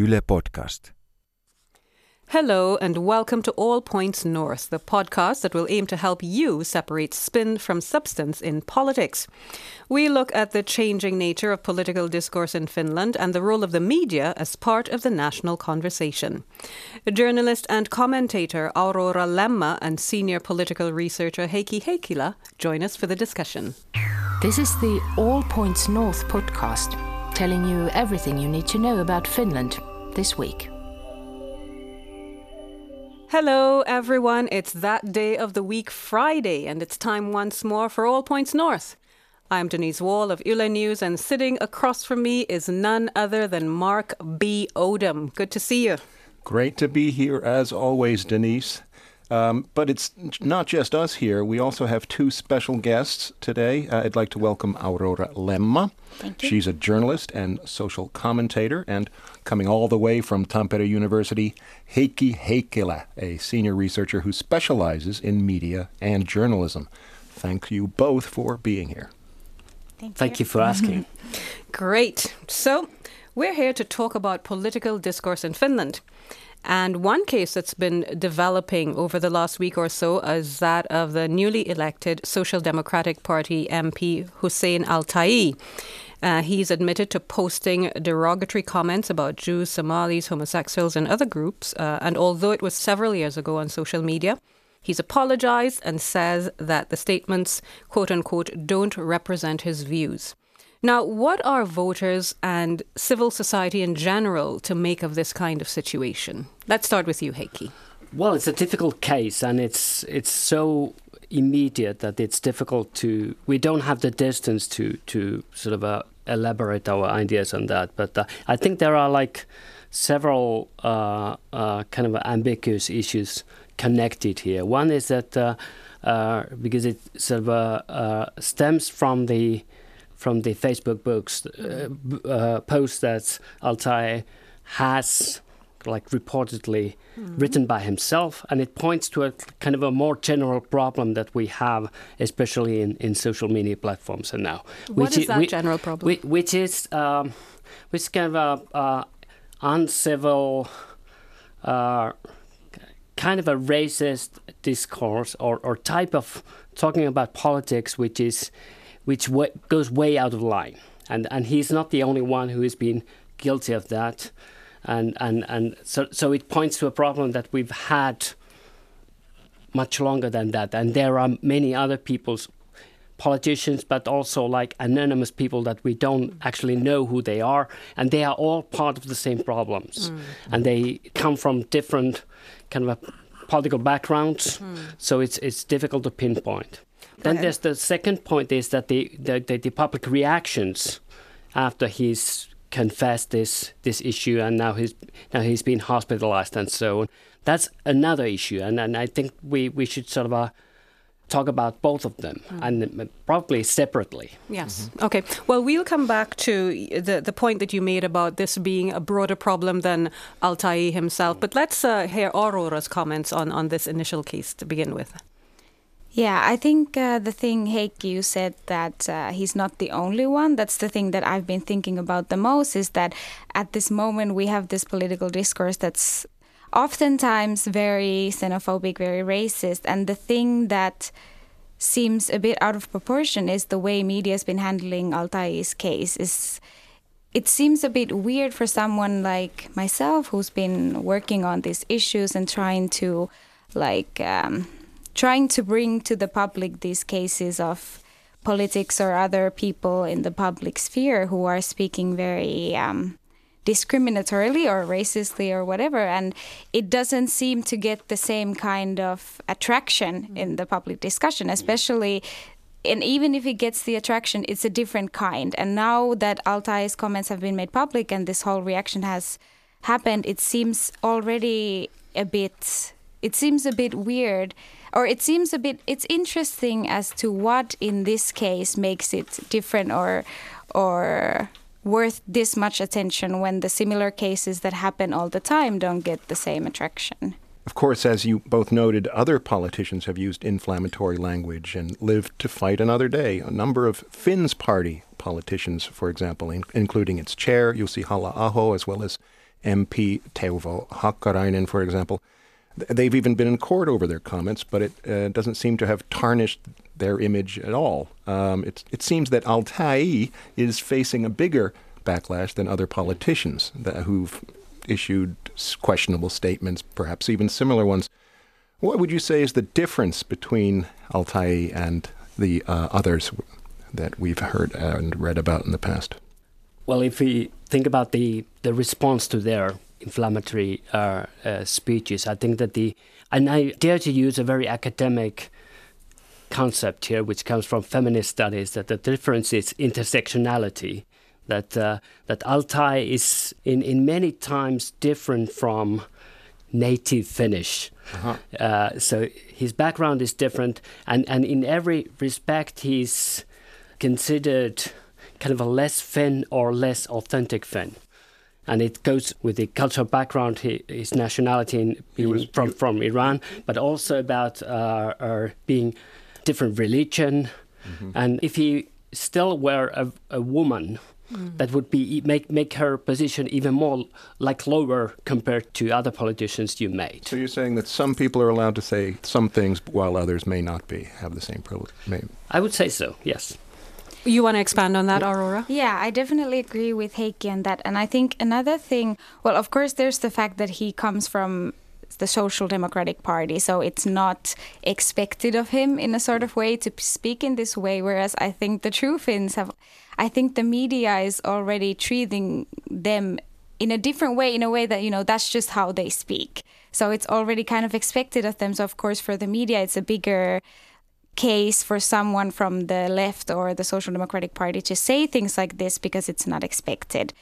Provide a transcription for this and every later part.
Yle Podcast. Hello, and welcome to All Points North, the podcast that will aim to help you separate spin from substance in politics. We look at the changing nature of political discourse in Finland and the role of the media as part of the national conversation. Journalist and commentator Aurora Lemma and senior political researcher Heikki Heikkilä join us for the discussion. This is the All Points North podcast, telling you everything you need to know about Finland this week. Hello, everyone. It's that day of the week, Friday, and it's time once more for All Points North. I'm Denise Wall of Yle News, and sitting across from me is none other than Mark B. Odom. Good to see you. Great to be here as always, Denise. Um, but it's not just us here. We also have two special guests today. Uh, I'd like to welcome Aurora Lemma. Thank you. She's a journalist and social commentator, and coming all the way from Tampere University, Heikki Heikkilä, a senior researcher who specializes in media and journalism. Thank you both for being here. Thank, you, Thank you for asking. Great. So, we're here to talk about political discourse in Finland. And one case that's been developing over the last week or so is that of the newly elected Social Democratic Party MP Hussein Al-Tai. Uh, he's admitted to posting derogatory comments about Jews, Somalis, homosexuals, and other groups. Uh, and although it was several years ago on social media, he's apologized and says that the statements, quote unquote, don't represent his views. Now, what are voters and civil society in general to make of this kind of situation? Let's start with you, Heikki. Well, it's a difficult case, and it's it's so immediate that it's difficult to. We don't have the distance to to sort of uh, elaborate our ideas on that. But uh, I think there are like several uh, uh, kind of ambiguous issues connected here. One is that uh, uh, because it sort of uh, stems from the from the Facebook books post that Altai has like reportedly written by himself and it points to a kind of a more general problem that we have especially in, in social media platforms and now. What is that general problem? whi- which is um, which is kind of a uncivil uh, kind of a racist discourse or, or type of talking about politics which is which wa- goes way out of line. And and he's not the only one who has been guilty of that and and and so so it points to a problem that we've had much longer than that. And there are many other people's politicians but also like anonymous people that we don't actually know who they are. And they are all part of the same problems. Mm. And they come from different kind of a political backgrounds. Mm. So it's it's difficult to pinpoint. Then there's the second point is that the the, the, the public reactions after he's confessed this this issue and now he's now he's been hospitalized and so on that's another issue and, and i think we we should sort of uh, talk about both of them and uh, probably separately Yes. Okay. Well, we'll come back to the the point that you made about this being a broader problem than Altai himself. But let's uh, hear Aurora's comments on on this initial case to begin with. Yeah, I think uh, the thing, Heikki, you said that uh, he's not the only one. That's the thing that I've been thinking about the most is that at this moment we have this political discourse that's oftentimes very xenophobic, very racist. And the thing that seems a bit out of proportion is the way media's been handling Altai's case. Is it seems a bit weird for someone like myself who's been working on these issues and trying to like um, trying to bring to the public these cases of politics or other people in the public sphere who are speaking very um, discriminatorily or racistly or whatever. And it doesn't seem to get the same kind of attraction in the public discussion especially and even if it gets the attraction it's a different kind. And now that altai's comments have been made public and this whole reaction has happened it seems already a bit it seems a bit weird or it seems a bit it's interesting as to what in this case makes it different or or worth this much attention when the similar cases that happen all the time don't get the same attraction Of course, as you both noted, other politicians have used inflammatory language and lived to fight another day. A number of Finns party politicians, for example, in- including its chair, Jussi Halla-aho, as well as MP Teuvo Hakkarainen, for example. They've even been in court over their comments, but it uh, doesn't seem to have tarnished their image at all. Um, it seems that Altai is facing a bigger backlash than other politicians that, who've issued questionable statements, perhaps even similar ones. What would you say is the difference between Altai and the uh, others that we've heard and read about in the past? Well, if we think about the, the response to their inflammatory uh, uh, speeches, I think that the, and I dare to use a very academic concept here, which comes from feminist studies, that the difference is intersectionality. That uh, that Altai is in, in many times different from native Finnish. Uh-huh. Uh, so his background is different, and, and in every respect, he's considered kind of a less Finn or less authentic Finn. And it goes with the cultural background, his nationality in being was, from, from Iran, but also about uh, uh, being different religion. Mm-hmm. And if he still were a, a woman, Mm. that would be make make her position even more like lower compared to other politicians you made. So you're saying that some people are allowed to say some things while others may not be have the same privilege. May. I would say so. Yes. You want to expand on that, Aurora? Yeah, I definitely agree with Heikki on that. And I think another thing, well, of course, there's the fact that he comes from the Social Democratic Party, so it's not expected of him in a sort of way to speak in this way. Whereas I think the true Finns have, I think the media is already treating them in a different way, in a way that, you know, that's just how they speak. So it's already kind of expected of them. So, of course, for the media, it's a bigger case for someone from the left or the Social Democratic Party to say things like this because it's not expected.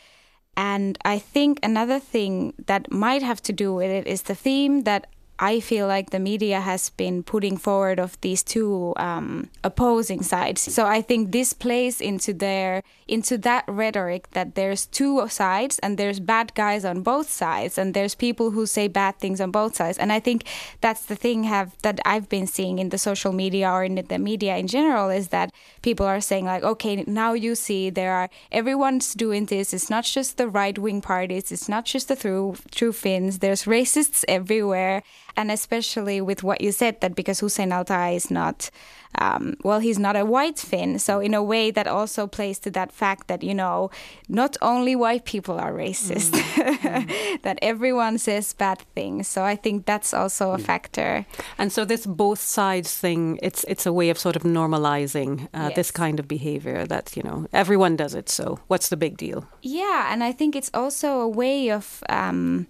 And I think another thing that might have to do with it is the theme that I feel like the media has been putting forward of these two um, opposing sides. So I think this plays into their into that rhetoric that there's two sides and there's bad guys on both sides and there's people who say bad things on both sides. And I think that's the thing have that I've been seeing in the social media or in the media in general is that people are saying like, okay, now you see there are everyone's doing this. It's not just the right wing parties. It's not just the true true Finns. There's racists everywhere and especially with what you said that because Hussein Altai is not um, well, he's not a white Finn. So, in a way, that also plays to that fact that, you know, not only white people are racist, mm. that everyone says bad things. So, I think that's also a mm. factor. And so, this both sides thing, it's, it's a way of sort of normalizing uh, yes. this kind of behavior that, you know, everyone does it. So, what's the big deal? Yeah. And I think it's also a way of, um,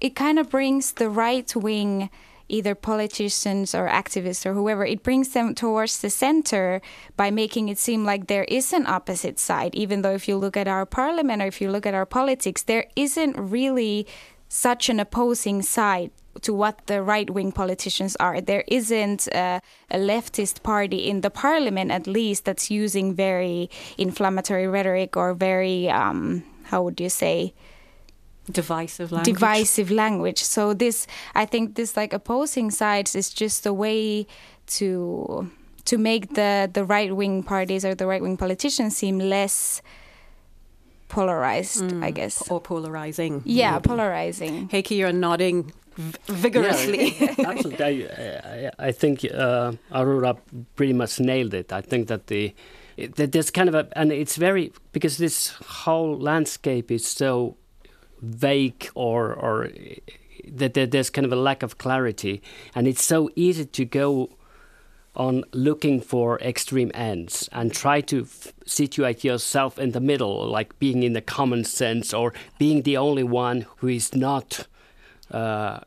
it kind of brings the right wing either politicians or activists or whoever, it brings them towards the center by making it seem like there is an opposite side. Even though, if you look at our parliament or if you look at our politics, there isn't really such an opposing side to what the right wing politicians are. There isn't a, a, leftist party in the parliament, at least, that's using very inflammatory rhetoric or very, um, how would you say, divisive language. divisive language. So this i think this like opposing sides is just a way to to make the the right wing parties or the right wing politicians seem less polarized mm, i guess. or polarizing. Yeah maybe. polarizing. Heikki you're nodding vigorously. Yeah, absolutely I, I, I think uh, aurora pretty much nailed it. I think that the that there's kind of a and it's very because this whole landscape is so vague or or that there's kind of a lack of clarity, and it's so easy to go on looking for extreme ends and try to f- situate yourself in the middle, like being in the common sense or being the only one who is not. Uh,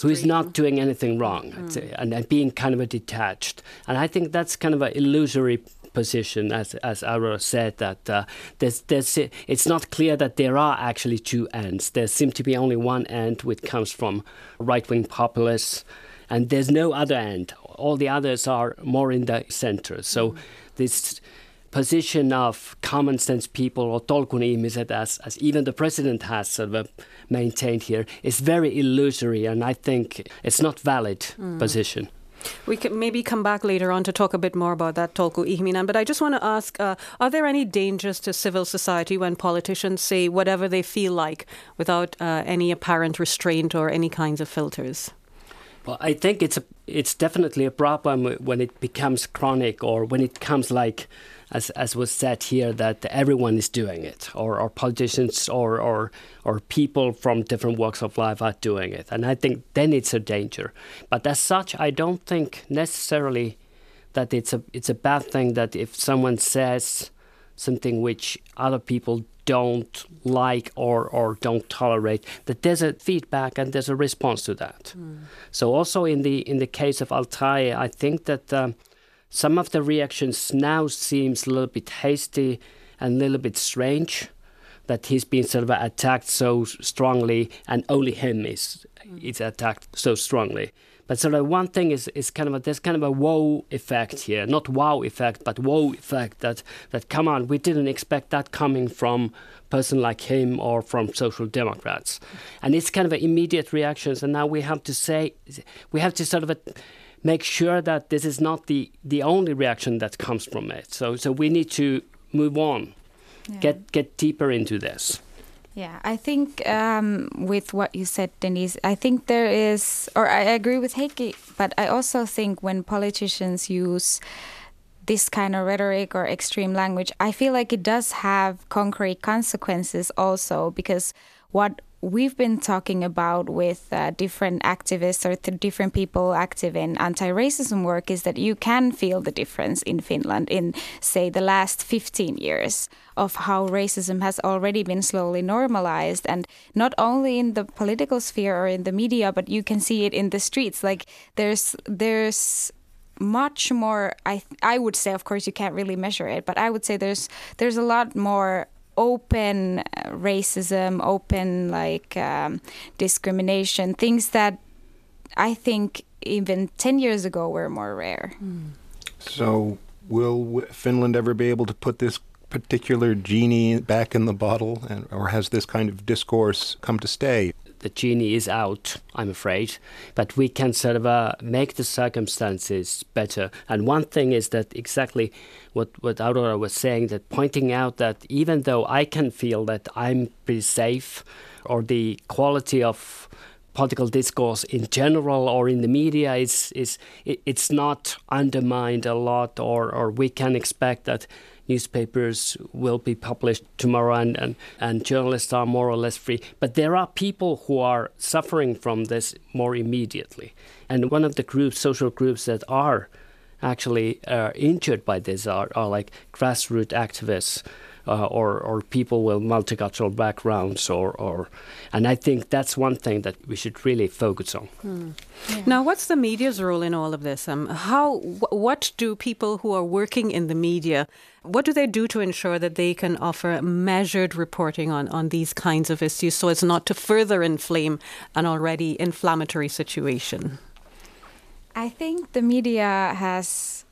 who is not doing anything wrong mm. and, and, being kind of a detached and i think that's kind of an illusory position, as as Aurora said, that uh, there's there's it's not clear that there are actually two ends. There seems to be only one end, which comes from right wing populists, and there's no other end. All the others are more in the center. So mm. this position of common sense people or tolkun ihmiset, as, as even the president has sort of uh, maintained here, is very illusory, and I think it's not valid mm. position. We can maybe come back later on to talk a bit more about that, Tolku Ihminen. But I just want to ask uh, are there any dangers to civil society when politicians say whatever they feel like without uh, any apparent restraint or any kinds of filters? Well, I think it's a, it's definitely a problem when it becomes chronic or when it comes like as, as was said here, that everyone is doing it, or, or politicians or, or, or people from different walks of life are doing it. And I think then it's a danger. But as such, I don't think necessarily that it's a, it's a bad thing that if someone says something which other people don't like or, or don't tolerate, that there's a feedback and there's a response to that. Mm. So also in the in the case of altai I think that um, some of the reactions now seems a little bit hasty and a little bit strange that he's been sort of attacked so strongly and only him is is attacked so strongly. But sort of one thing is, is kind of a, there's kind of a wow effect here, not wow effect, but wow effect that that come on, we didn't expect that coming from person like him or from social democrats, and it's kind of an immediate reactions. And now we have to say, we have to sort of. A, make sure that this is not the, the only reaction that comes from it. So, so we need to move on, yeah. get, get deeper into this. Yeah, I think um, with what you said, Denise, I think there is, or I agree with Heikki, but I also think when politicians use this kind of rhetoric or extreme language, I feel like it does have concrete consequences also because what we've been talking about with uh, different activists or different people active in anti-racism work is that you can feel the difference in Finland in say the last 15 years of how racism has already been slowly normalized. And not only in the political sphere or in the media but you can see it in the streets. Like there's there's much more i i would say of course you can't really measure it but i would say there's there's a lot more open racism, open like um, discrimination, things that I think even 10 years ago were more rare. So, will Finland ever be able to put this particular genie back in the bottle, and, or has this kind of discourse come to stay? The genie is out, I'm afraid, but we can sort of uh, make the circumstances better. And one thing is that exactly what, what Aurora was saying, that pointing out that even though I can feel that I'm pretty safe, or the quality of political discourse in general or in the media is is it, it's not undermined a lot or or we can expect that newspapers will be published tomorrow and, and, and journalists are more or less free. But there are people who are suffering from this more immediately. And one of the groups, social groups that are actually uh, injured by this are, are like grassroots activists uh, or, or people with multicultural backgrounds or, or and I think that's one thing that we should really focus on. Hmm. Yeah. Now, what's the media's role in all of this? Um, how what do people who are working in the media what do they do to ensure that they can offer measured reporting on, on these kinds of issues so as not to further inflame an already inflammatory situation? I think the media has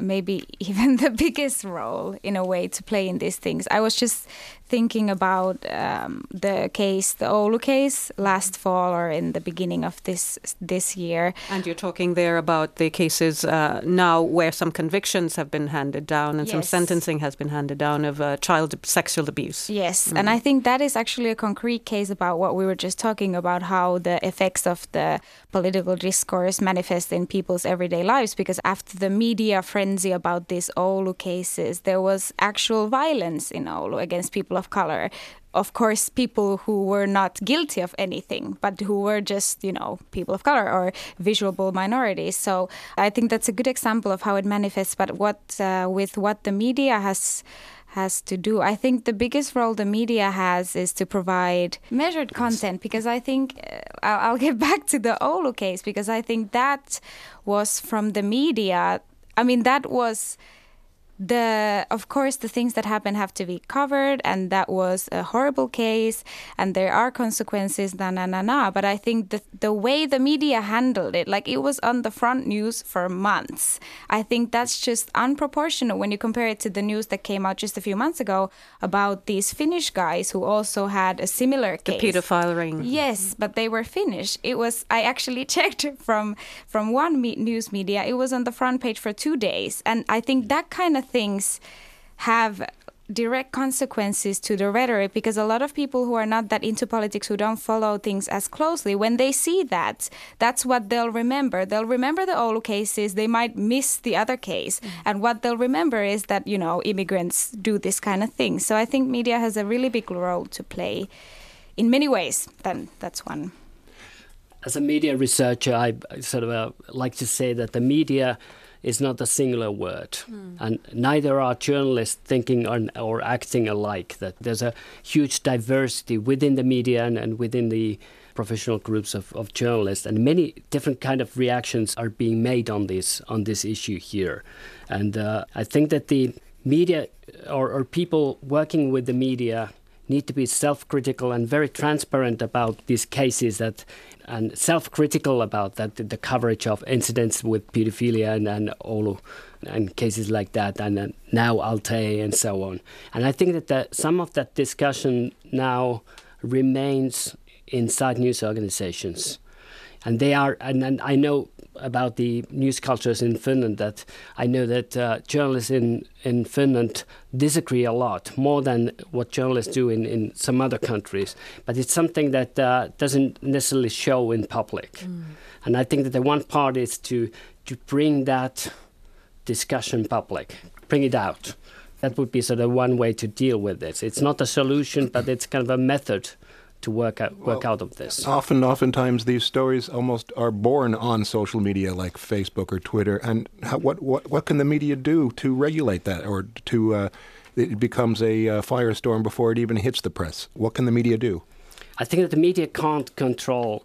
maybe even the biggest role in a way to play in these things. I was just thinking about um, the case, the Oulu case, last fall or in the beginning of this this year. And you're talking there about the cases uh, now where some convictions have been handed down and yes. some sentencing has been handed down of uh, child sexual abuse. Yes, mm. and I think that is actually a concrete case about what we were just talking about, how the effects of the political discourse manifest in people's everyday lives. Because after the media frenzy about these Oulu cases, there was actual violence in Oulu against people of color of course people who were not guilty of anything but who were just you know people of color or visual minorities so i think that's a good example of how it manifests but what uh, with what the media has has to do. I think the biggest role the media has is to provide measured content because I think uh, I'll, I'll get back to the Oulu case because I think that was from the media. I mean, that was the of course the things that happen have to be covered and that was a horrible case and there are consequences na na na na. But i think the the way the media handled it like it was on the front news for months. I think that's just unproportional when you compare it to the news that came out just a few months ago about these finnish guys who also had a similar case. the pedophile ring. Yes but they were finnish. It was i actually checked from from one me- news media. It was on the front page for two days and i think that kind of things have direct consequences to the rhetoric because a lot of people who are not that into politics who don't follow things as closely when they see that that's what they'll remember. They'll remember the Oulu cases. They might miss the other case. Mm. and what they'll remember is that you know immigrants do this kind of thing. So i think media has a really big role to play in many ways. Then that's one. As a media researcher i sort of uh, like to say that the media is not a singular word, mm. and neither are journalists thinking or, or, acting alike. That there's a huge diversity within the media and, and within the professional groups of, of journalists, and many different kind of reactions are being made on this on this issue here. And uh, I think that the media or, or people working with the media need to be self-critical and very transparent about these cases that and self-critical about that the, coverage of incidents with pedophilia and, and Oulu and cases like that and now Altay and so on. And I think that the, some of that discussion now remains inside news organizations. And they are and, and I know about the news cultures in Finland that I know that uh, journalists in, in Finland disagree a lot, more than what journalists do in, in some other countries. But it's something that uh, doesn't necessarily show in public. Mm. And I think that the one part is to, to bring that discussion public, bring it out. That would be sort of one way to deal with this. It's not a solution, but it's kind of a method to work out work well, out of this. Often, oftentimes, these stories almost are born on social media like Facebook or Twitter. And how, what what what can the media do to regulate that, or to uh, it becomes a uh, firestorm before it even hits the press? What can the media do? I think that the media can't control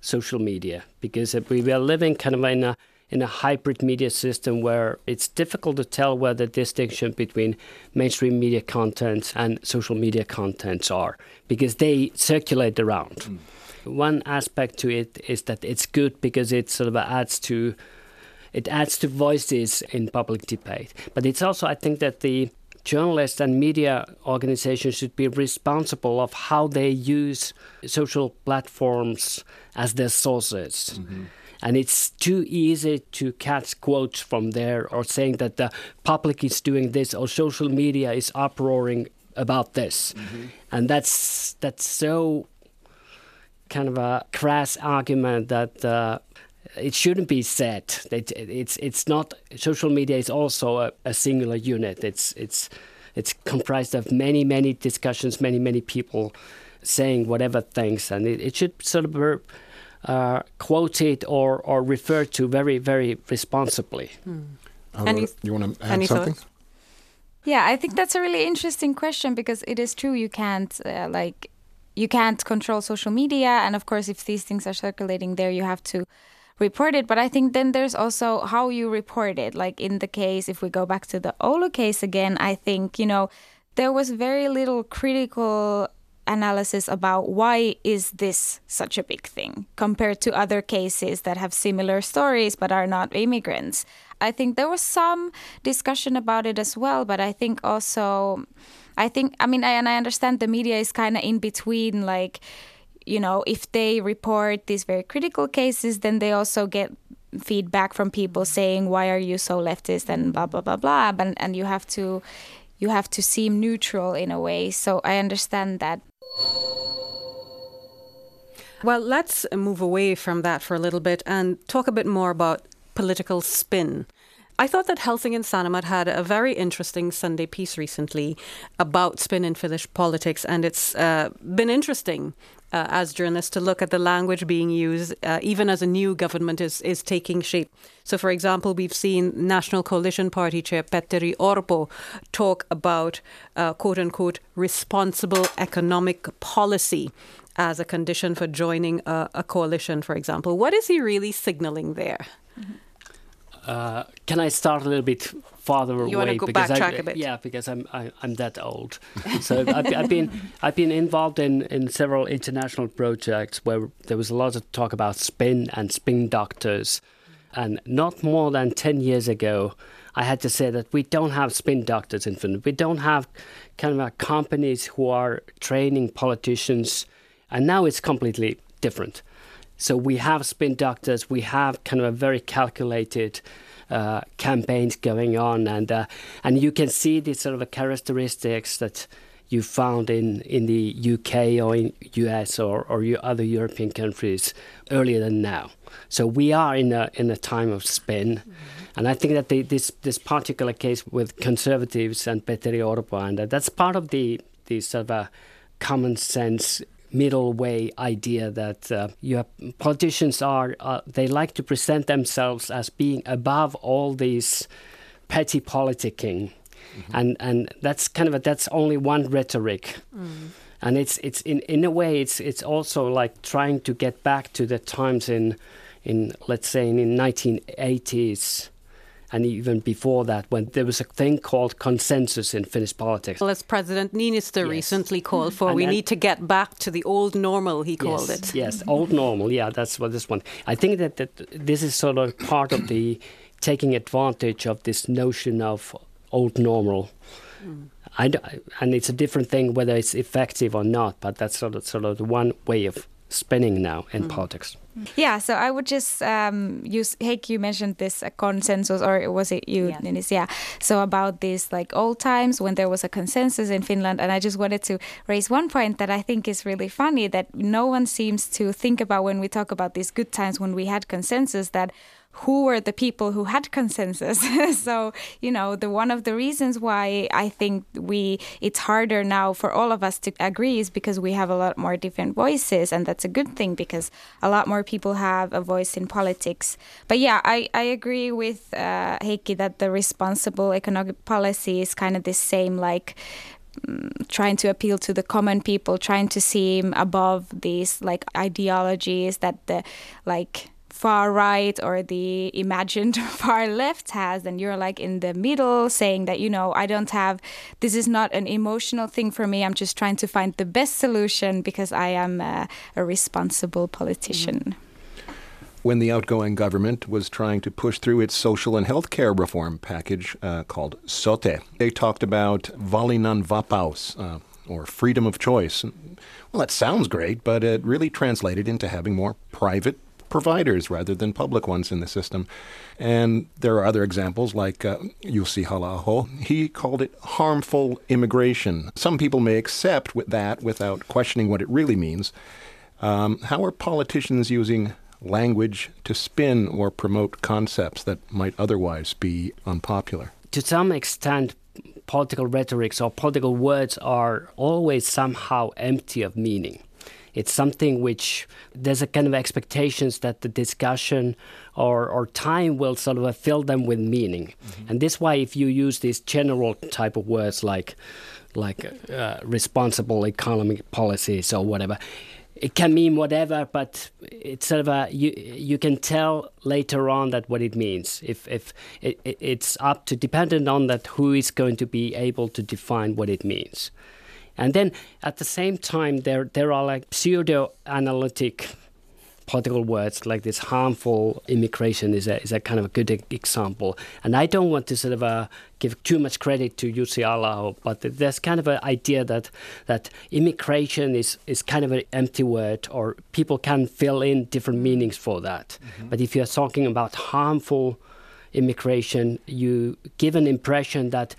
social media because we are living kind of in a in a hybrid media system where it's difficult to tell where the distinction between mainstream media contents and social media contents are because they circulate around. Mm. One aspect to it is that it's good because it sort of adds to it adds to voices in public debate. But it's also I think that the journalists and media organizations should be responsible of how they use social platforms as their sources. Mm-hmm and it's too easy to catch quotes from there or saying that the public is doing this or social media is uproaring about this mm-hmm. and that's that's so kind of a crass argument that uh, it shouldn't be said. It, it's it's not. Social media is also a, a, singular unit. It's it's it's comprised of many many discussions, many many people saying whatever things, and it, it should sort of uh, quoted or, or referred to very, very responsibly. Hmm. Any, you want to add something? Thoughts? Yeah, I think that's a really interesting question because it is true you can't uh, like you can't control social media, and of course, if these things are circulating there, you have to report it. But I think then there's also how you report it. Like in the case, if we go back to the Oulu case again, I think you know there was very little critical analysis about why is this such a big thing compared to other cases that have similar stories but are not immigrants. I think there was some discussion about it as well, but I think also I think I mean I, and I understand the media is kind of in between like you know if they report these very critical cases then they also get feedback from people saying why are you so leftist and blah blah blah blah and and you have to you have to seem neutral in a way so i understand that well, let's move away from that for a little bit and talk a bit more about political spin. I thought that Helsingin Sanomat had a very interesting Sunday piece recently about spin in Finnish politics, and it's uh, been interesting uh, as journalists to look at the language being used, uh, even as a new government is, is taking shape. So, for example, we've seen National Coalition Party Chair Petteri Orpo talk about uh, quote unquote responsible economic policy as a condition for joining a, a, coalition, for example. What is he really signaling there? Mm-hmm. Uh, can I start a little bit farther you away? You want to go I, a bit? Yeah, because I'm I, am i am that old. so I've, I've, been I've been involved in, in several international projects where there was a lot of talk about spin and spin doctors, and not more than ten years ago, I had to say that we don't have spin doctors in Finland. We don't have kind of companies who are training politicians, and now it's completely different. So we have spin doctors, we have kind of a very calculated uh, campaigns going on, and uh, and you can see these sort of characteristics that you found in, in the UK or in US or, or other European countries earlier than now. So we are in a in a time of spin, mm-hmm. and I think that the, this this particular case with conservatives and Petteri Orpo and that's part of the the sort of a common sense middle way idea that uh, have, politicians are uh, they like to present themselves as being above all these petty politicking mm-hmm. and and that's kind of a, that's only one rhetoric mm. and it's it's in in a way it's it's also like trying to get back to the times in in let's say in, in 1980s and even before that, when there was a thing called consensus in Finnish politics. Well, as President Niinistö yes. recently called for, and we need to get back to the old normal, he called yes, it. Yes, old normal. Yeah, that's what this one. I think that, that this is sort of part of the taking advantage of this notion of old normal. Mm. I, and it's a different thing whether it's effective or not, but that's sort of sort of the one way of spinning now in mm. politics. Yeah, so I would just um, use Heikki. You mentioned this uh, consensus, or was it you, yeah. Ninis? Yeah. So about these like old times when there was a consensus in Finland, and I just wanted to raise one point that I think is really funny that no one seems to think about when we talk about these good times when we had consensus that who were the people who had consensus. So you know the one of the reasons why i think we it's harder now for all of us to agree is because we have a lot more different voices and that's a good thing because a lot more people have a voice in politics. But yeah i, I agree with uh, heikki that the responsible economic policy is kind of the same like mm, trying to appeal to the common people trying to seem above these like ideologies that the like far right or the imagined far left has, and you're like in the middle saying that, you know, I don't have, this is not an emotional thing for me. I'm just trying to find the best solution because I am a, a responsible politician. Mm-hmm when the outgoing government was trying to push through its social and health care reform package uh, called SOTE. They talked about valinnanvapaus, uh, or freedom of choice. Well, that sounds great, but it really translated into having more private providers rather than public ones in the system. And there are other examples like uh, Jussi halla He called it harmful immigration. Some people may accept with that without questioning what it really means. Um, how are politicians using language to spin or promote concepts that might otherwise be unpopular? To some extent, political rhetorics or political words are always somehow empty of meaning. It's something which there's a kind of expectations that the discussion or, or time will sort of fill them with meaning. Mm-hmm. And this why if you use these general type of words like like uh, responsible economic policies or whatever, it can mean whatever, but it's sort of a you you can tell later on that what it means. If if it, it's up to dependent on that who is going to be able to define what it means. And then at the same time, there there are like pseudo analytic political words like this harmful immigration is a, is a kind of a good example. And I don't want to sort of uh, give too much credit to Jussi but there's kind of an idea that that immigration is, is kind of an empty word or people can fill in different meanings for that. Mm-hmm. But if you're talking about harmful immigration, you give an impression that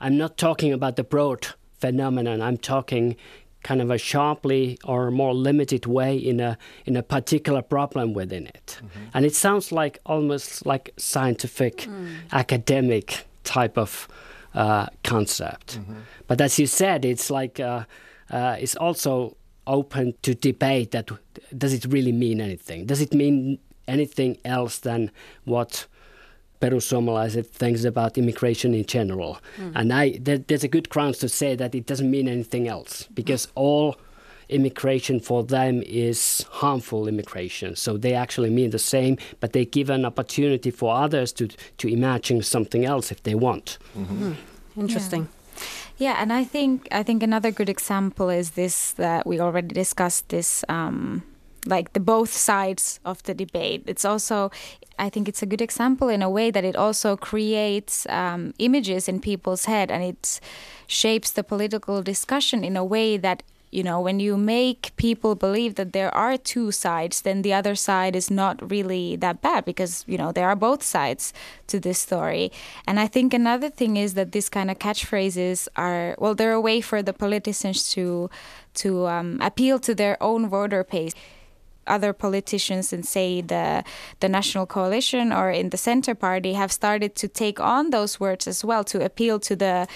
I'm not talking about the broad phenomenon. I'm talking kind of a sharply or more limited way in a in a particular problem within it. Mm-hmm. And it sounds like almost like scientific, mm. academic type of uh, concept. Mm-hmm. But as you said, it's like uh, uh, it's also open to debate. That does it really mean anything? Does it mean anything else than what perussuomalaiset things about immigration in general. Mm. And I there, there's a good grounds to say that it doesn't mean anything else because all immigration for them is harmful immigration. So they actually mean the same, but they give an opportunity for others to, to imagine something else if they want. Mm-hmm. Interesting. Yeah. yeah. and I think I think another good example is this that we already discussed this um, like the both sides of the debate. It's also, I think it's a good example in a way that it also creates um, images in people's head and it shapes the political discussion in a way that you know when you make people believe that there are two sides then the other side is not really that bad because you know there are both sides to this story and i think another thing is that these kind of catchphrases are well they're a way for the politicians to to um, appeal to their own voter base other politicians and say the the national coalition or in the center party have started to take on those words as well to appeal to the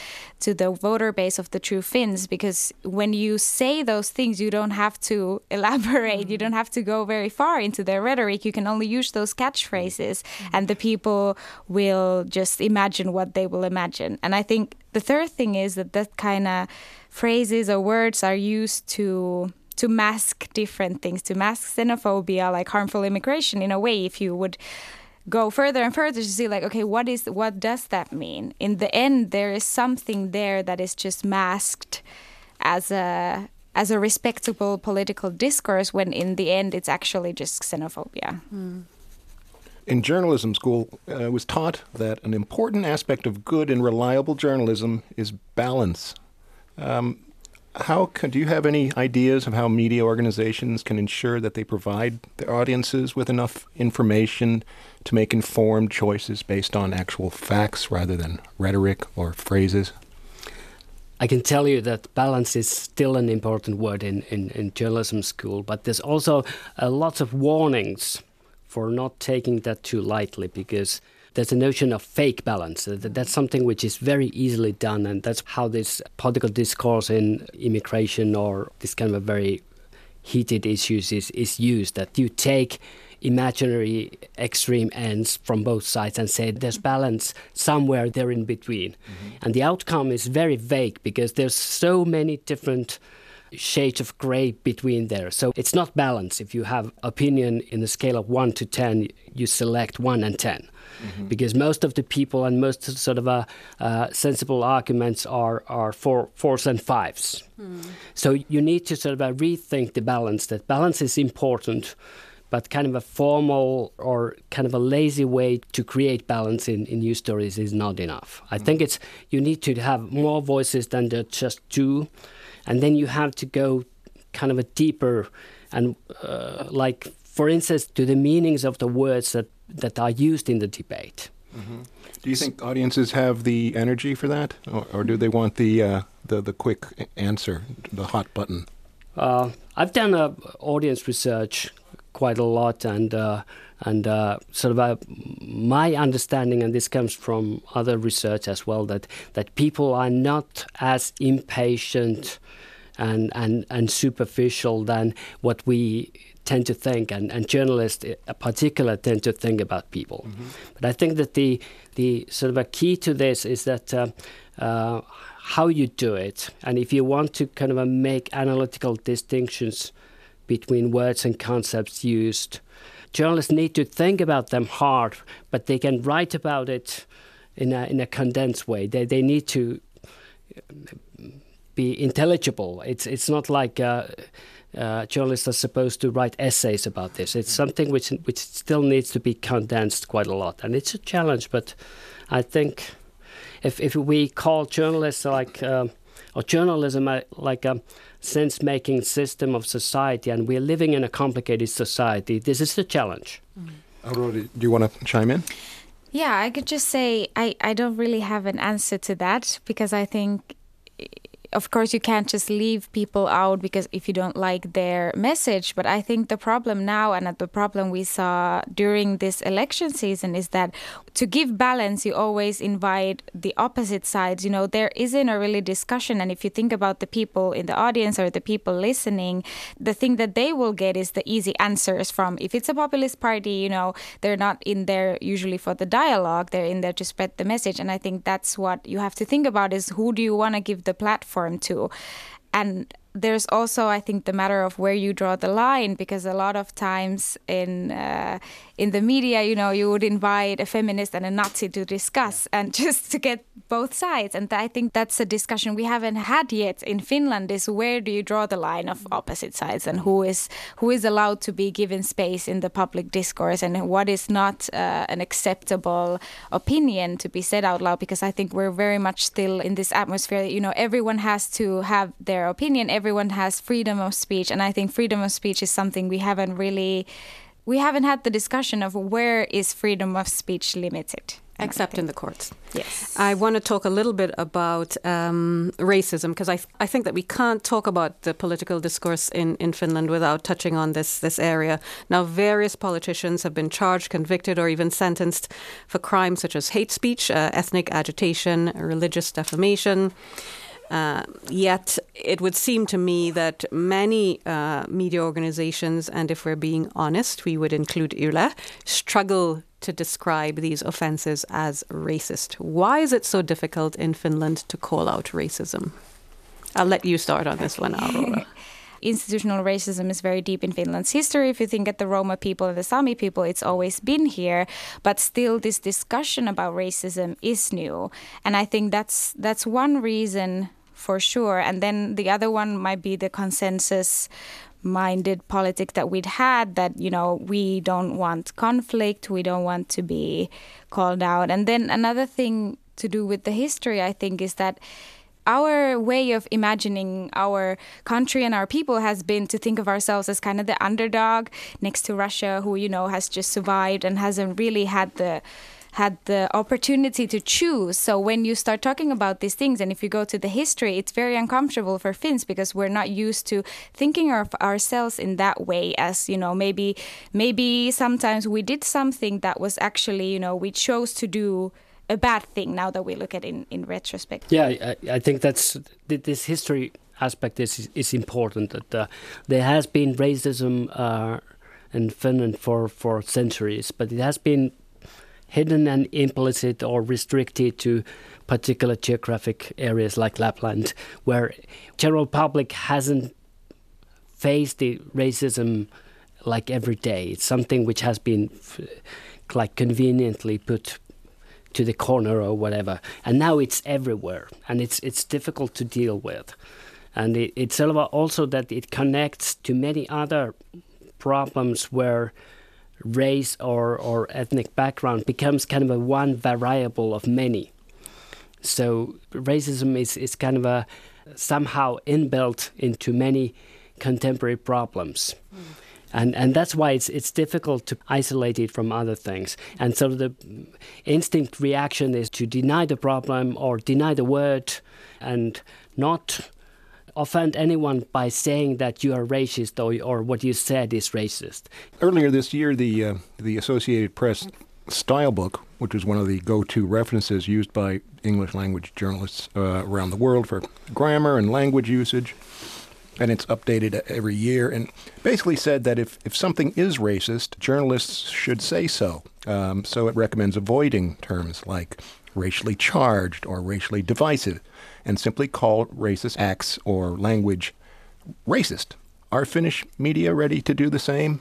to the voter base of the true Finns because when you say those things you don't have to elaborate mm-hmm. you don't have to go very far into their rhetoric you can only use those catchphrases mm-hmm. and the people will just imagine what they will imagine and i think the third thing is that that kind of phrases or words are used to to mask different things, to mask xenophobia, like harmful immigration in a way, if you would go further and further to see like okay what is what does that mean? In the end there is something there that is just masked as a as a respectable political discourse when in the end it's actually just xenophobia. Mm. in journalism school uh, I was taught that an important aspect of good and reliable journalism is balance. Um, how can, do you have any ideas of how media organizations can ensure that they provide their audiences with enough information to make informed choices based on actual facts rather than rhetoric or phrases? I can tell you that balance is still an important word in, in, in journalism school, but there's also a lot of warnings for not taking that too lightly because there's a notion of fake balance. That's something which is very easily done, and that's how this political discourse in immigration or this kind of very heated issues is, is used. That you take imaginary extreme ends from both sides and say there's balance somewhere there in between. Mm-hmm. And the outcome is very vague because there's so many different shades of gray between there. So it's not balance. If you have opinion in the scale of 1 to 10, you select 1 and 10 mm-hmm. because most of the people and most sort of uh, uh, sensible arguments are are four, fours and fives. Mm. So you need to sort of uh, rethink the balance. That balance is important, but kind of a formal or kind of a lazy way to create balance in, in news stories is not enough. I mm. think it's you need to have more voices than just two, and then you have to go kind of a deeper and uh, like for instance to the meanings of the words that that are used in the debate. Mm-hmm. Do you think audiences have the energy for that, or, or do they want the, uh, the the quick answer, the hot button? Uh, I've done uh, audience research quite a lot, and uh, and uh, sort of uh, my understanding, and this comes from other research as well, that that people are not as impatient and and and superficial than what we tend to think, and, and journalists in particular tend to think about people. Mm-hmm. But I think that the the sort of a key to this is that uh, uh, how you do it, and if you want to kind of make analytical distinctions between words and concepts used, journalists need to think about them hard, but they can write about it in a in a condensed way. They they need to be intelligible. It's it's not like. Uh, uh, journalists are supposed to write essays about this. It's something which which still needs to be condensed quite a lot, and it's a challenge. But I think if if we call journalists like uh, or journalism like a sense-making system of society, and we're living in a complicated society, this is the challenge. Mm. Aurora, do you want to chime in? Yeah, I could just say I, I don't really have an answer to that because I think of course you can't just leave people out because if you don't like their message. But i think the problem now and the problem we saw during this election season is that to give balance you always invite the opposite sides. You know there isn't a really discussion. And if you think about the people in the audience or the people listening the thing that they will get is the easy answers from if it's a populist party you know they're not in there usually for the dialogue. They're in there to spread the message. And i think that's what you have to think about is who do you want to give the platform platform to. And there's also I think the matter of where you draw the line because a lot of times in uh, in the media you know you would invite a feminist and a Nazi to discuss and just to get both sides. And I think that's a discussion we haven't had yet in Finland is where do you draw the line of opposite sides and who is who is allowed to be given space in the public discourse and what is not uh, an acceptable opinion to be said out loud? Because I think we're very much still in this atmosphere that you know everyone has to have their opinion everyone has freedom of speech and I think freedom of speech is something we haven't really we haven't had the discussion of where is freedom of speech limited except in the courts. Yes. I want to talk a little bit about um, racism because I, th- I think that we can't talk about the political discourse in, in Finland without touching on this, this area. Now, various politicians have been charged, convicted, or even sentenced for crimes such as hate speech, uh, ethnic agitation, religious defamation. Uh, yet it would seem to me that many uh, media organizations, and if we're being honest, we would include Yle, struggle to describe these offences as racist. Why is it so difficult in Finland to call out racism? I'll let you start on this one, Aurora. institutional racism is very deep in Finland's history. If you think at the Roma people and the Sami people, it's always been here, but still this discussion about racism is new. And I think that's that's one reason for sure. And then the other one might be the consensus minded politic that we'd had that you know we don't want conflict we don't want to be called out and then another thing to do with the history i think is that our way of imagining our country and our people has been to think of ourselves as kind of the underdog next to Russia, who, you know, has just survived and hasn't really had the had the opportunity to choose. So when you start talking about these things, and if you go to the history, it's very uncomfortable for Finns because we're not used to thinking of ourselves in that way. As you know, maybe maybe sometimes we did something that was actually you know we chose to do a bad thing now that we look at it in, in retrospect. Yeah, I, I think that's this history aspect is is important. That uh, there has been racism uh, in Finland for for centuries, but it has been hidden and implicit or restricted to particular geographic areas like Lapland, where general public hasn't faced the racism like every day. It's something which has been like conveniently put to the corner or whatever, and now it's everywhere, and it's it's difficult to deal with, and it, it's also that it connects to many other problems where race or, or ethnic background becomes kind of a one variable of many. So racism is, is kind of a somehow inbuilt into many contemporary problems. Mm. And, and that's why it's, it's difficult to isolate it from other things. And so the instinct reaction is to deny the problem or deny the word and not offend anyone by saying that you are racist or, or what you said is racist. Earlier this year, the uh, the Associated Press style book, which was one of the go-to references used by English language journalists uh, around the world for grammar and language usage, and it's updated every year, and basically said that if, if something is racist, journalists should say so. Um, so it recommends avoiding terms like racially charged or racially divisive and simply call racist acts or language racist. Are Finnish media ready to do the same?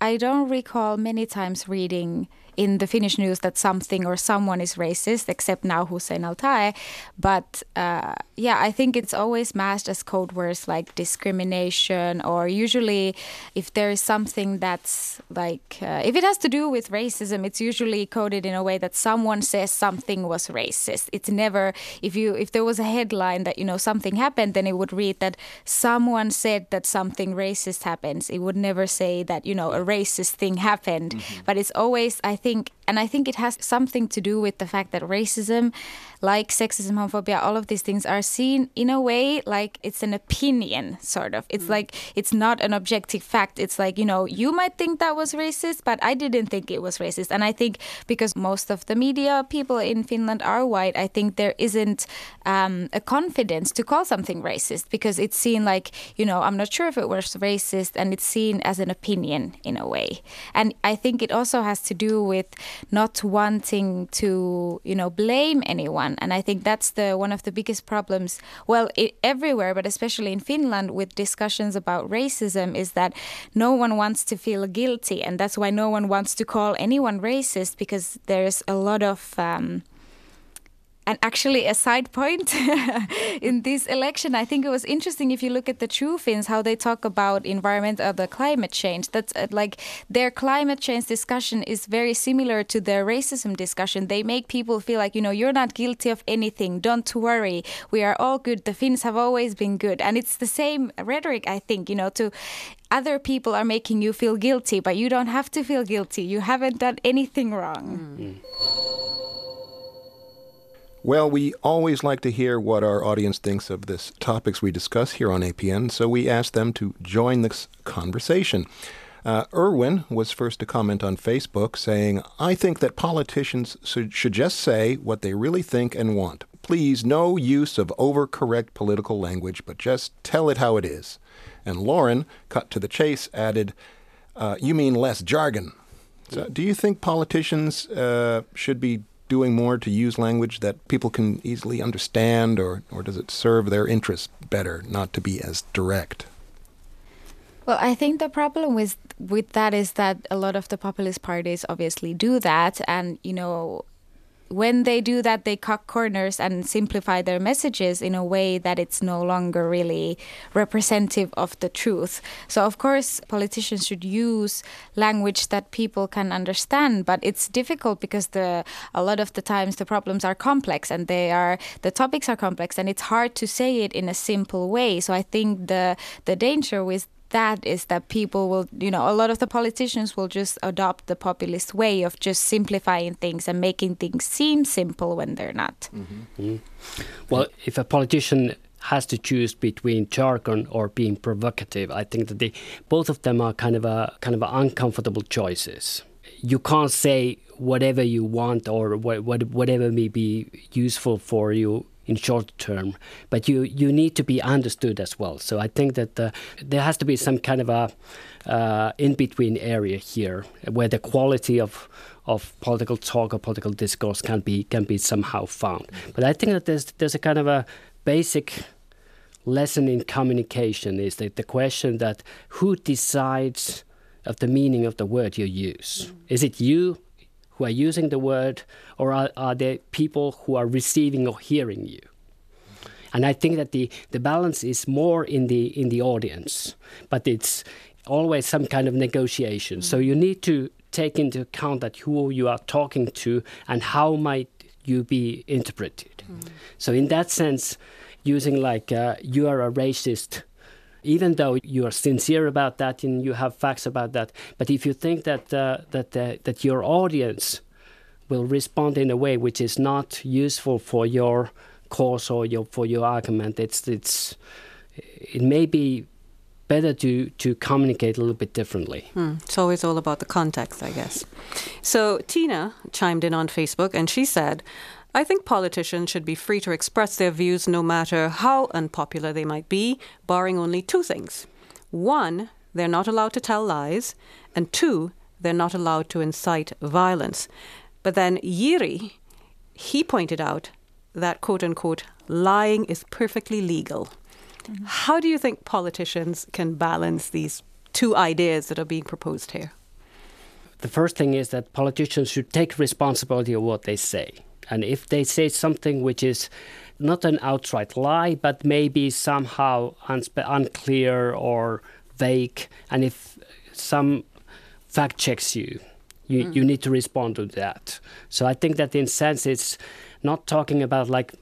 I don't recall many times reading in the Finnish news that something or someone is racist, except now Hussein Al-Taee. But uh, yeah, I think it's always masked as code words like discrimination, or usually if there is something that's like, uh, if it has to do with racism, it's usually coded in a way that someone says something was racist. It's never, if you, if there was a headline that, you know, something happened, then it would read that someone said that something racist happens. It would never say that, you know, a racist thing happened. Mm-hmm. But it's always, I think, think, and I think it has something to do with the fact that racism, like sexism, homophobia, all of these things are seen in a way like it's an opinion, sort of. It's mm. like it's not an objective fact. It's like, you know, you might think that was racist, but I didn't think it was racist. And I think because most of the media people in Finland are white, I think there isn't um, a confidence to call something racist because it's seen like, you know, I'm not sure if it was racist and it's seen as an opinion in in a way. And I think it also has to do with not wanting to, you know, blame anyone. And I think that's the one of the biggest problems. Well, it, everywhere, but especially in Finland, with discussions about racism, is that no one wants to feel guilty, and that's why no one wants to call anyone racist because there's a lot of um, and actually, a side point in this election, I think it was interesting if you look at the True Finns, how they talk about environment or the climate change. That's uh, like their climate change discussion is very similar to their racism discussion. They make people feel like, you know, you're not guilty of anything. Don't worry. We are all good. The Finns have always been good. And it's the same rhetoric, I think, you know, to other people are making you feel guilty, but you don't have to feel guilty. You haven't done anything wrong. Mm. Well, we always like to hear what our audience thinks of the topics we discuss here on APN, so we asked them to join this conversation. Uh, Erwin was first to comment on Facebook saying, I think that politicians should, should just say what they really think and want. Please, no use of overcorrect political language, but just tell it how it is. And Lauren, cut to the chase, added, uh, You mean less jargon. So, do you think politicians uh, should be doing more to use language that people can easily understand, or, or does it serve their interests better not to be as direct? Well, I think the problem with with that is that a lot of the populist parties obviously do that, and you know, when they do that, they cut corners and simplify their messages in a way that it's no longer really representative of the truth. So, of course, politicians should use language that people can understand, but it's difficult because the a lot of the times the problems are complex and they are the topics are complex, and it's hard to say it in a simple way. So, I think the the danger with that is that people will, you know, a lot of the politicians will just adopt the populist way of just simplifying things and making things seem simple when they're not. Mm-hmm. Mm-hmm. Well, if a politician has to choose between jargon or being provocative, I think that they, both of them are kind of a kind of uncomfortable choices. You can't say whatever you want or what, what, whatever may be useful for you in short term, but you you need to be understood as well. So I think that uh, there has to be some kind of a uh, in between area here where the quality of of political talk or political discourse can be can be somehow found. But I think that there's there's a kind of a basic lesson in communication is that the question that who decides of the meaning of the word you use? Is it you who are using the word, or are, are there people who are receiving or hearing you? And I think that the, the balance is more in the in the audience, but it's always some kind of negotiation. Mm. So you need to take into account that who you are talking to and how might you be interpreted. Mm. So in that sense, using like uh, you are a racist even though you are sincere about that and you have facts about that. But if you think that uh, that uh, that your audience will respond in a way which is not useful for your cause or your for your argument, it's it's it may be better to to communicate a little bit differently. Hmm. It's always all about the context, I guess. So Tina chimed in on Facebook and she said. I think politicians should be free to express their views no matter how unpopular they might be, barring only two things. One, they're not allowed to tell lies, and two, they're not allowed to incite violence. But then Jiri, he pointed out that quote unquote lying is perfectly legal. Mm-hmm. How do you think politicians can balance these two ideas that are being proposed here? The first thing is that politicians should take responsibility of what they say. And if they say something which is not an outright lie, but maybe somehow unspe- unclear or vague, and if some fact checks you, you, mm. you need to respond to that. So I think that in sense it's not talking about like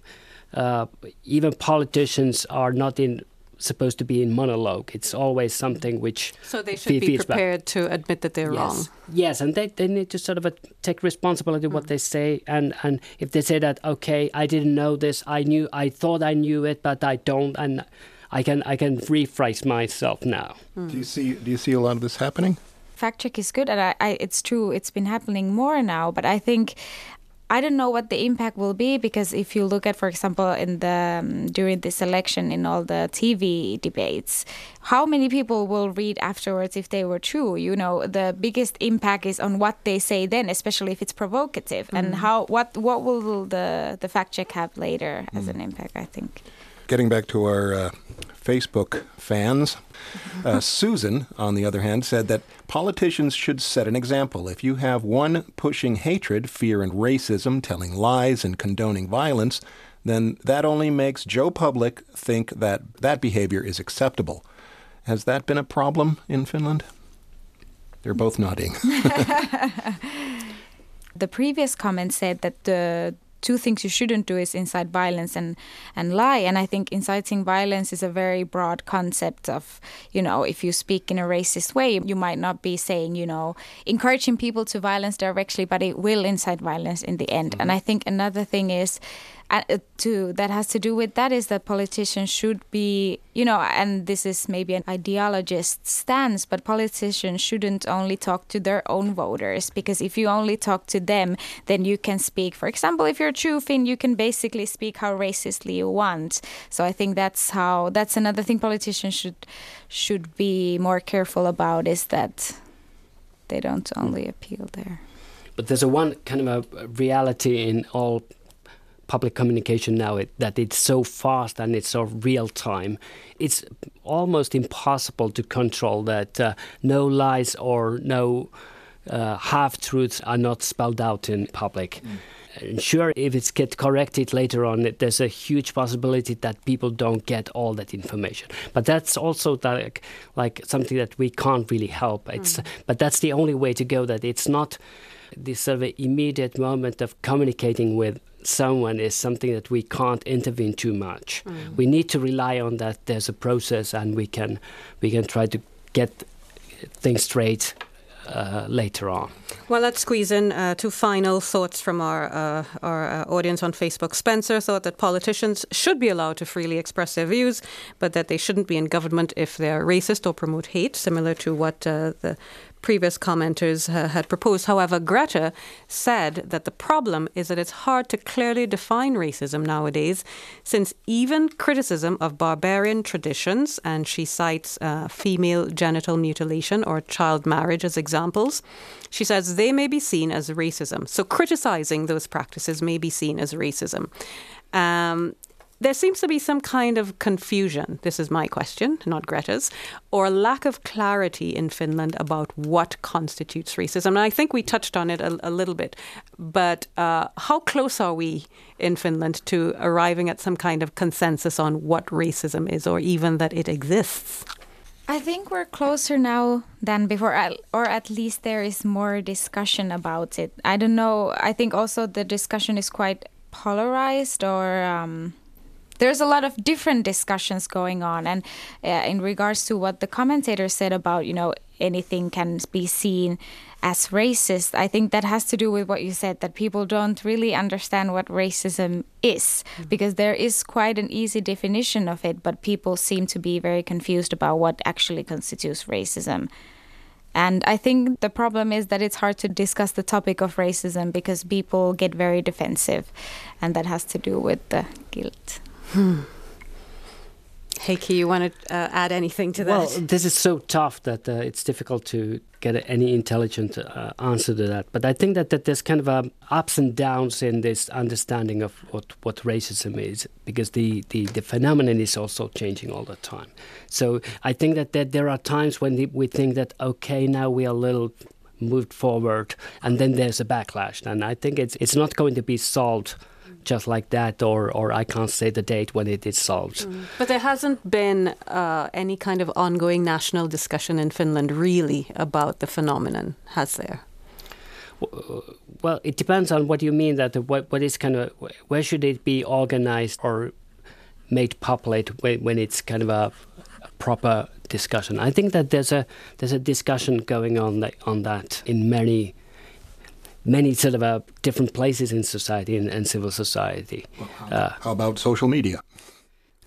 uh, even politicians are not in supposed to be in monologue. It's always something which. So they should be prepared back. to admit that they're yes. wrong. Yes, and they, they need to sort of uh, take responsibility mm. what they say, and and if they say that okay, I didn't know this, I knew, I thought I knew it, but I don't, and I can I can rephrase myself now. Mm. Do you see Do you see a lot of this happening? Fact check is good, and I, I, it's true. It's been happening more now, but I think I don't know what the impact will be because if you look at, for example, in the um, during this election in all the TV debates, how many people will read afterwards if they were true? You know, the biggest impact is on what they say then, especially if it's provocative, mm. and how what what will the the fact check have later as mm. an impact? I think. Getting back to our uh, Facebook fans. Uh, Susan, on the other hand, said that politicians should set an example. If you have one pushing hatred, fear, and racism, telling lies, and condoning violence, then that only makes Joe Public think that that behavior is acceptable. Has that been a problem in Finland? They're both nodding. the previous comment said that the two things you shouldn't do is incite violence and and lie and i think inciting violence is a very broad concept of you know if you speak in a racist way you might not be saying you know encouraging people to violence directly but it will incite violence in the end mm-hmm. and i think another thing is Uh, to that has to do with that is that politicians should be you know and this is maybe an ideologist stance but politicians shouldn't only talk to their own voters because if you only talk to them then you can speak. For example if you're a true Finn you can basically speak how racistly you want. So I think that's how that's another thing politicians should should be more careful about is that they don't only appeal there. But there's a one kind of a reality in all public communication now it, that it's so fast and it's so real time. It's almost impossible to control that uh, no lies or no uh, half truths are not spelled out in public. Mm. Sure, if it's get corrected later on, there's a huge possibility that people don't get all that information. But that's also like, like something that we can't really help. It's, mm. But that's the only way to go. That it's not this sort of immediate moment of communicating with someone is something that we can't intervene too much. Mm. We need to rely on that there's a process and we can we can try to get things straight uh, later on. Well, let's squeeze in uh, two final thoughts from our uh, our uh, audience on Facebook. Spencer thought that politicians should be allowed to freely express their views, but that they shouldn't be in government if they're racist or promote hate, similar to what uh, the previous commenters uh, had proposed. However, Greta said that the problem is that it's hard to clearly define racism nowadays, since even criticism of barbarian traditions, and she cites uh, female genital mutilation or child marriage as examples, she says they may be seen as racism. So criticizing those practices may be seen as racism. Um, there seems to be some kind of confusion. This is my question, not Greta's, or lack of clarity in Finland about what constitutes racism. And I think we touched on it a, a little bit, but uh, how close are we in Finland to arriving at some kind of consensus on what racism is, or even that it exists? I think we're closer now than before, or at least there is more discussion about it. I don't know. I think also the discussion is quite polarized or. Um, there's a lot of different discussions going on and uh, in regards to what the commentator said about you know anything can be seen as racist i think that has to do with what you said that people don't really understand what racism is mm-hmm. because there is quite an easy definition of it but people seem to be very confused about what actually constitutes racism and I think the problem is that it's hard to discuss the topic of racism because people get very defensive, and that has to do with the guilt. Hmm. Heikki, you want to uh, add anything to that? Well, this is so tough that uh, it's difficult to get any intelligent uh, answer to that. But I think that, that there's kind of um, ups and downs in this understanding of what, what racism is, because the, the, the phenomenon is also changing all the time. So I think that, that there are times when we think that, okay, now we are a little moved forward, and then there's a backlash. And I think it's, it's not going to be solved just like that, or, or I can't say the date when it is solved. Mm. But there hasn't been uh, any kind of ongoing national discussion in Finland, really, about the phenomenon, has there? Well, it depends on what you mean. That what what is kind of where should it be organized or made public when, when it's kind of a, proper discussion. I think that there's a there's a discussion going on that, on that in many many sort of uh, different places in society and, and civil society. Well, how, uh, how, about social media?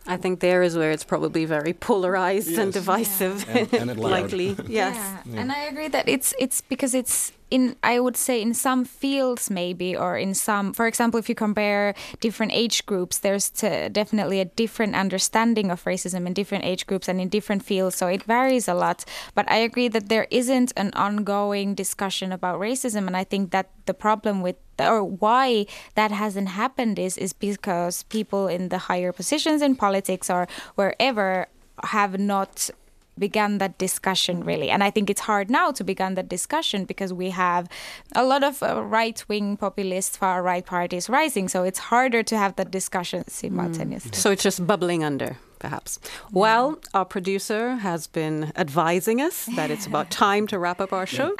I think there is where it's probably very polarized yes. and divisive, yeah. and, and likely. yes, yeah. yeah. and I agree that it's it's because it's in I would say in some fields maybe or in some for example if you compare different age groups there's t- definitely a different understanding of racism in different age groups and in different fields so it varies a lot but I agree that there isn't an ongoing discussion about racism and I think that the problem with or why that hasn't happened is is because people in the higher positions in politics or wherever have not began that discussion really. And i think it's hard now to begin that discussion because we have a lot of uh, right-wing populist far right parties rising. So it's harder to have that discussion simultaneously. So it's just bubbling under, perhaps. Well, our producer has been advising us that it's about time to wrap up our show.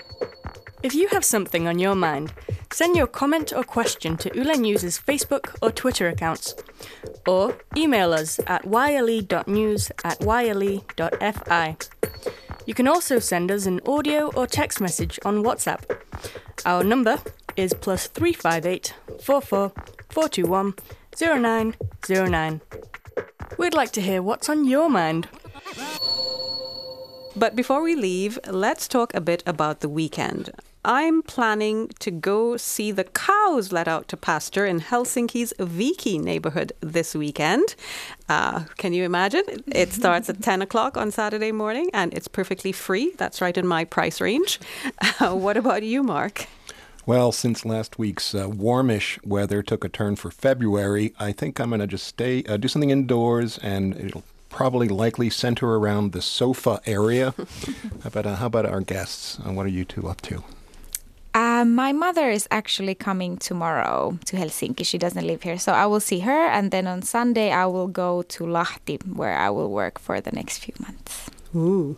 If you have something on your mind, send your comment or question to Yle News's Facebook or Twitter accounts, or email us at yle.news at yle.fi. You can also send us an audio or text message on WhatsApp. Our number is plus 358 44 421 0909. We'd like to hear what's on your mind. But before we leave, let's talk a bit about the weekend. I'm planning to go see the cows let out to pasture in Helsinki's Viikki neighborhood this weekend. Uh, can you imagine? It starts at 10 o'clock on Saturday morning and it's perfectly free. That's right in my price range. Uh, what about you, Mark? Well, since last week's uh, warmish weather took a turn for February, I think I'm going to just stay, uh, do something indoors, and it'll probably likely center around the sofa area. how about uh, how about our guests? Uh, what are you two up to? Uh, my mother is actually coming tomorrow to Helsinki. She doesn't live here, so I will see her, and then on Sunday I will go to Lahti, where I will work for the next few months. Ooh,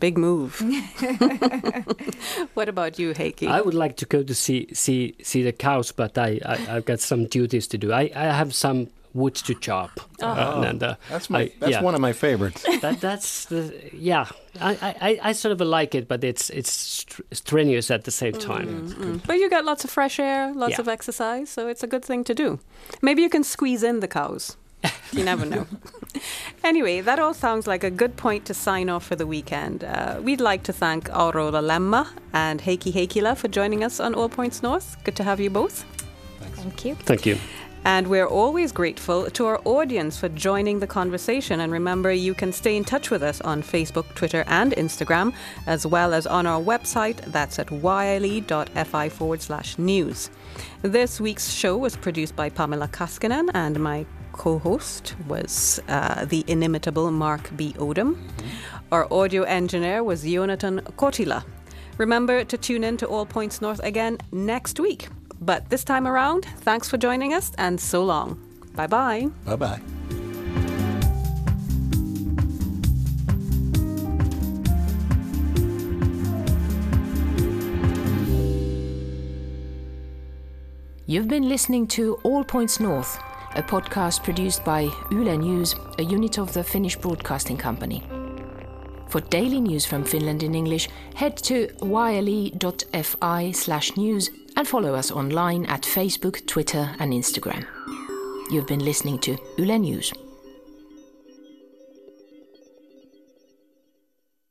big move. what about you, Heikki? I would like to go to see see see the cows, but I, I I've got some duties to do. I, I have some wood to chop. Uh, and, uh, That's my I- that's yeah. one of my favorites. that that's the yeah. I, I, I sort of like it, but it's it's strenuous at the same time. Mm, But you get lots of fresh air, lots Yeah. of exercise, so it's a good thing to do. Maybe you can squeeze in the cows. You never know. anyway, that all sounds like a good point to sign off for the weekend. Uh, we'd like to thank Aurora Lemma and Heikki Heikkilä for joining us on All Points North. Good to have you both. Thank you. Thank you. And we're always grateful to our audience for joining the conversation. And remember, you can stay in touch with us on Facebook, Twitter, and Instagram, as well as on our website. That's at yle.fi forward slash news. This week's show was produced by Pamela Kaskinen, and my co host was uh, the inimitable Mark B. Odom. Our audio engineer was Jonathan Kotila. Remember to tune in to All Points North again next week. But this time around, thanks for joining us and so long. Bye bye. bye bye. You've been listening to All Points North, a podcast produced by Yle News, a unit of the Finnish Broadcasting Company. For daily news from Finland in English, head to yle.fi slash news and follow us online at Facebook, Twitter, and Instagram. You've been listening to Yle News.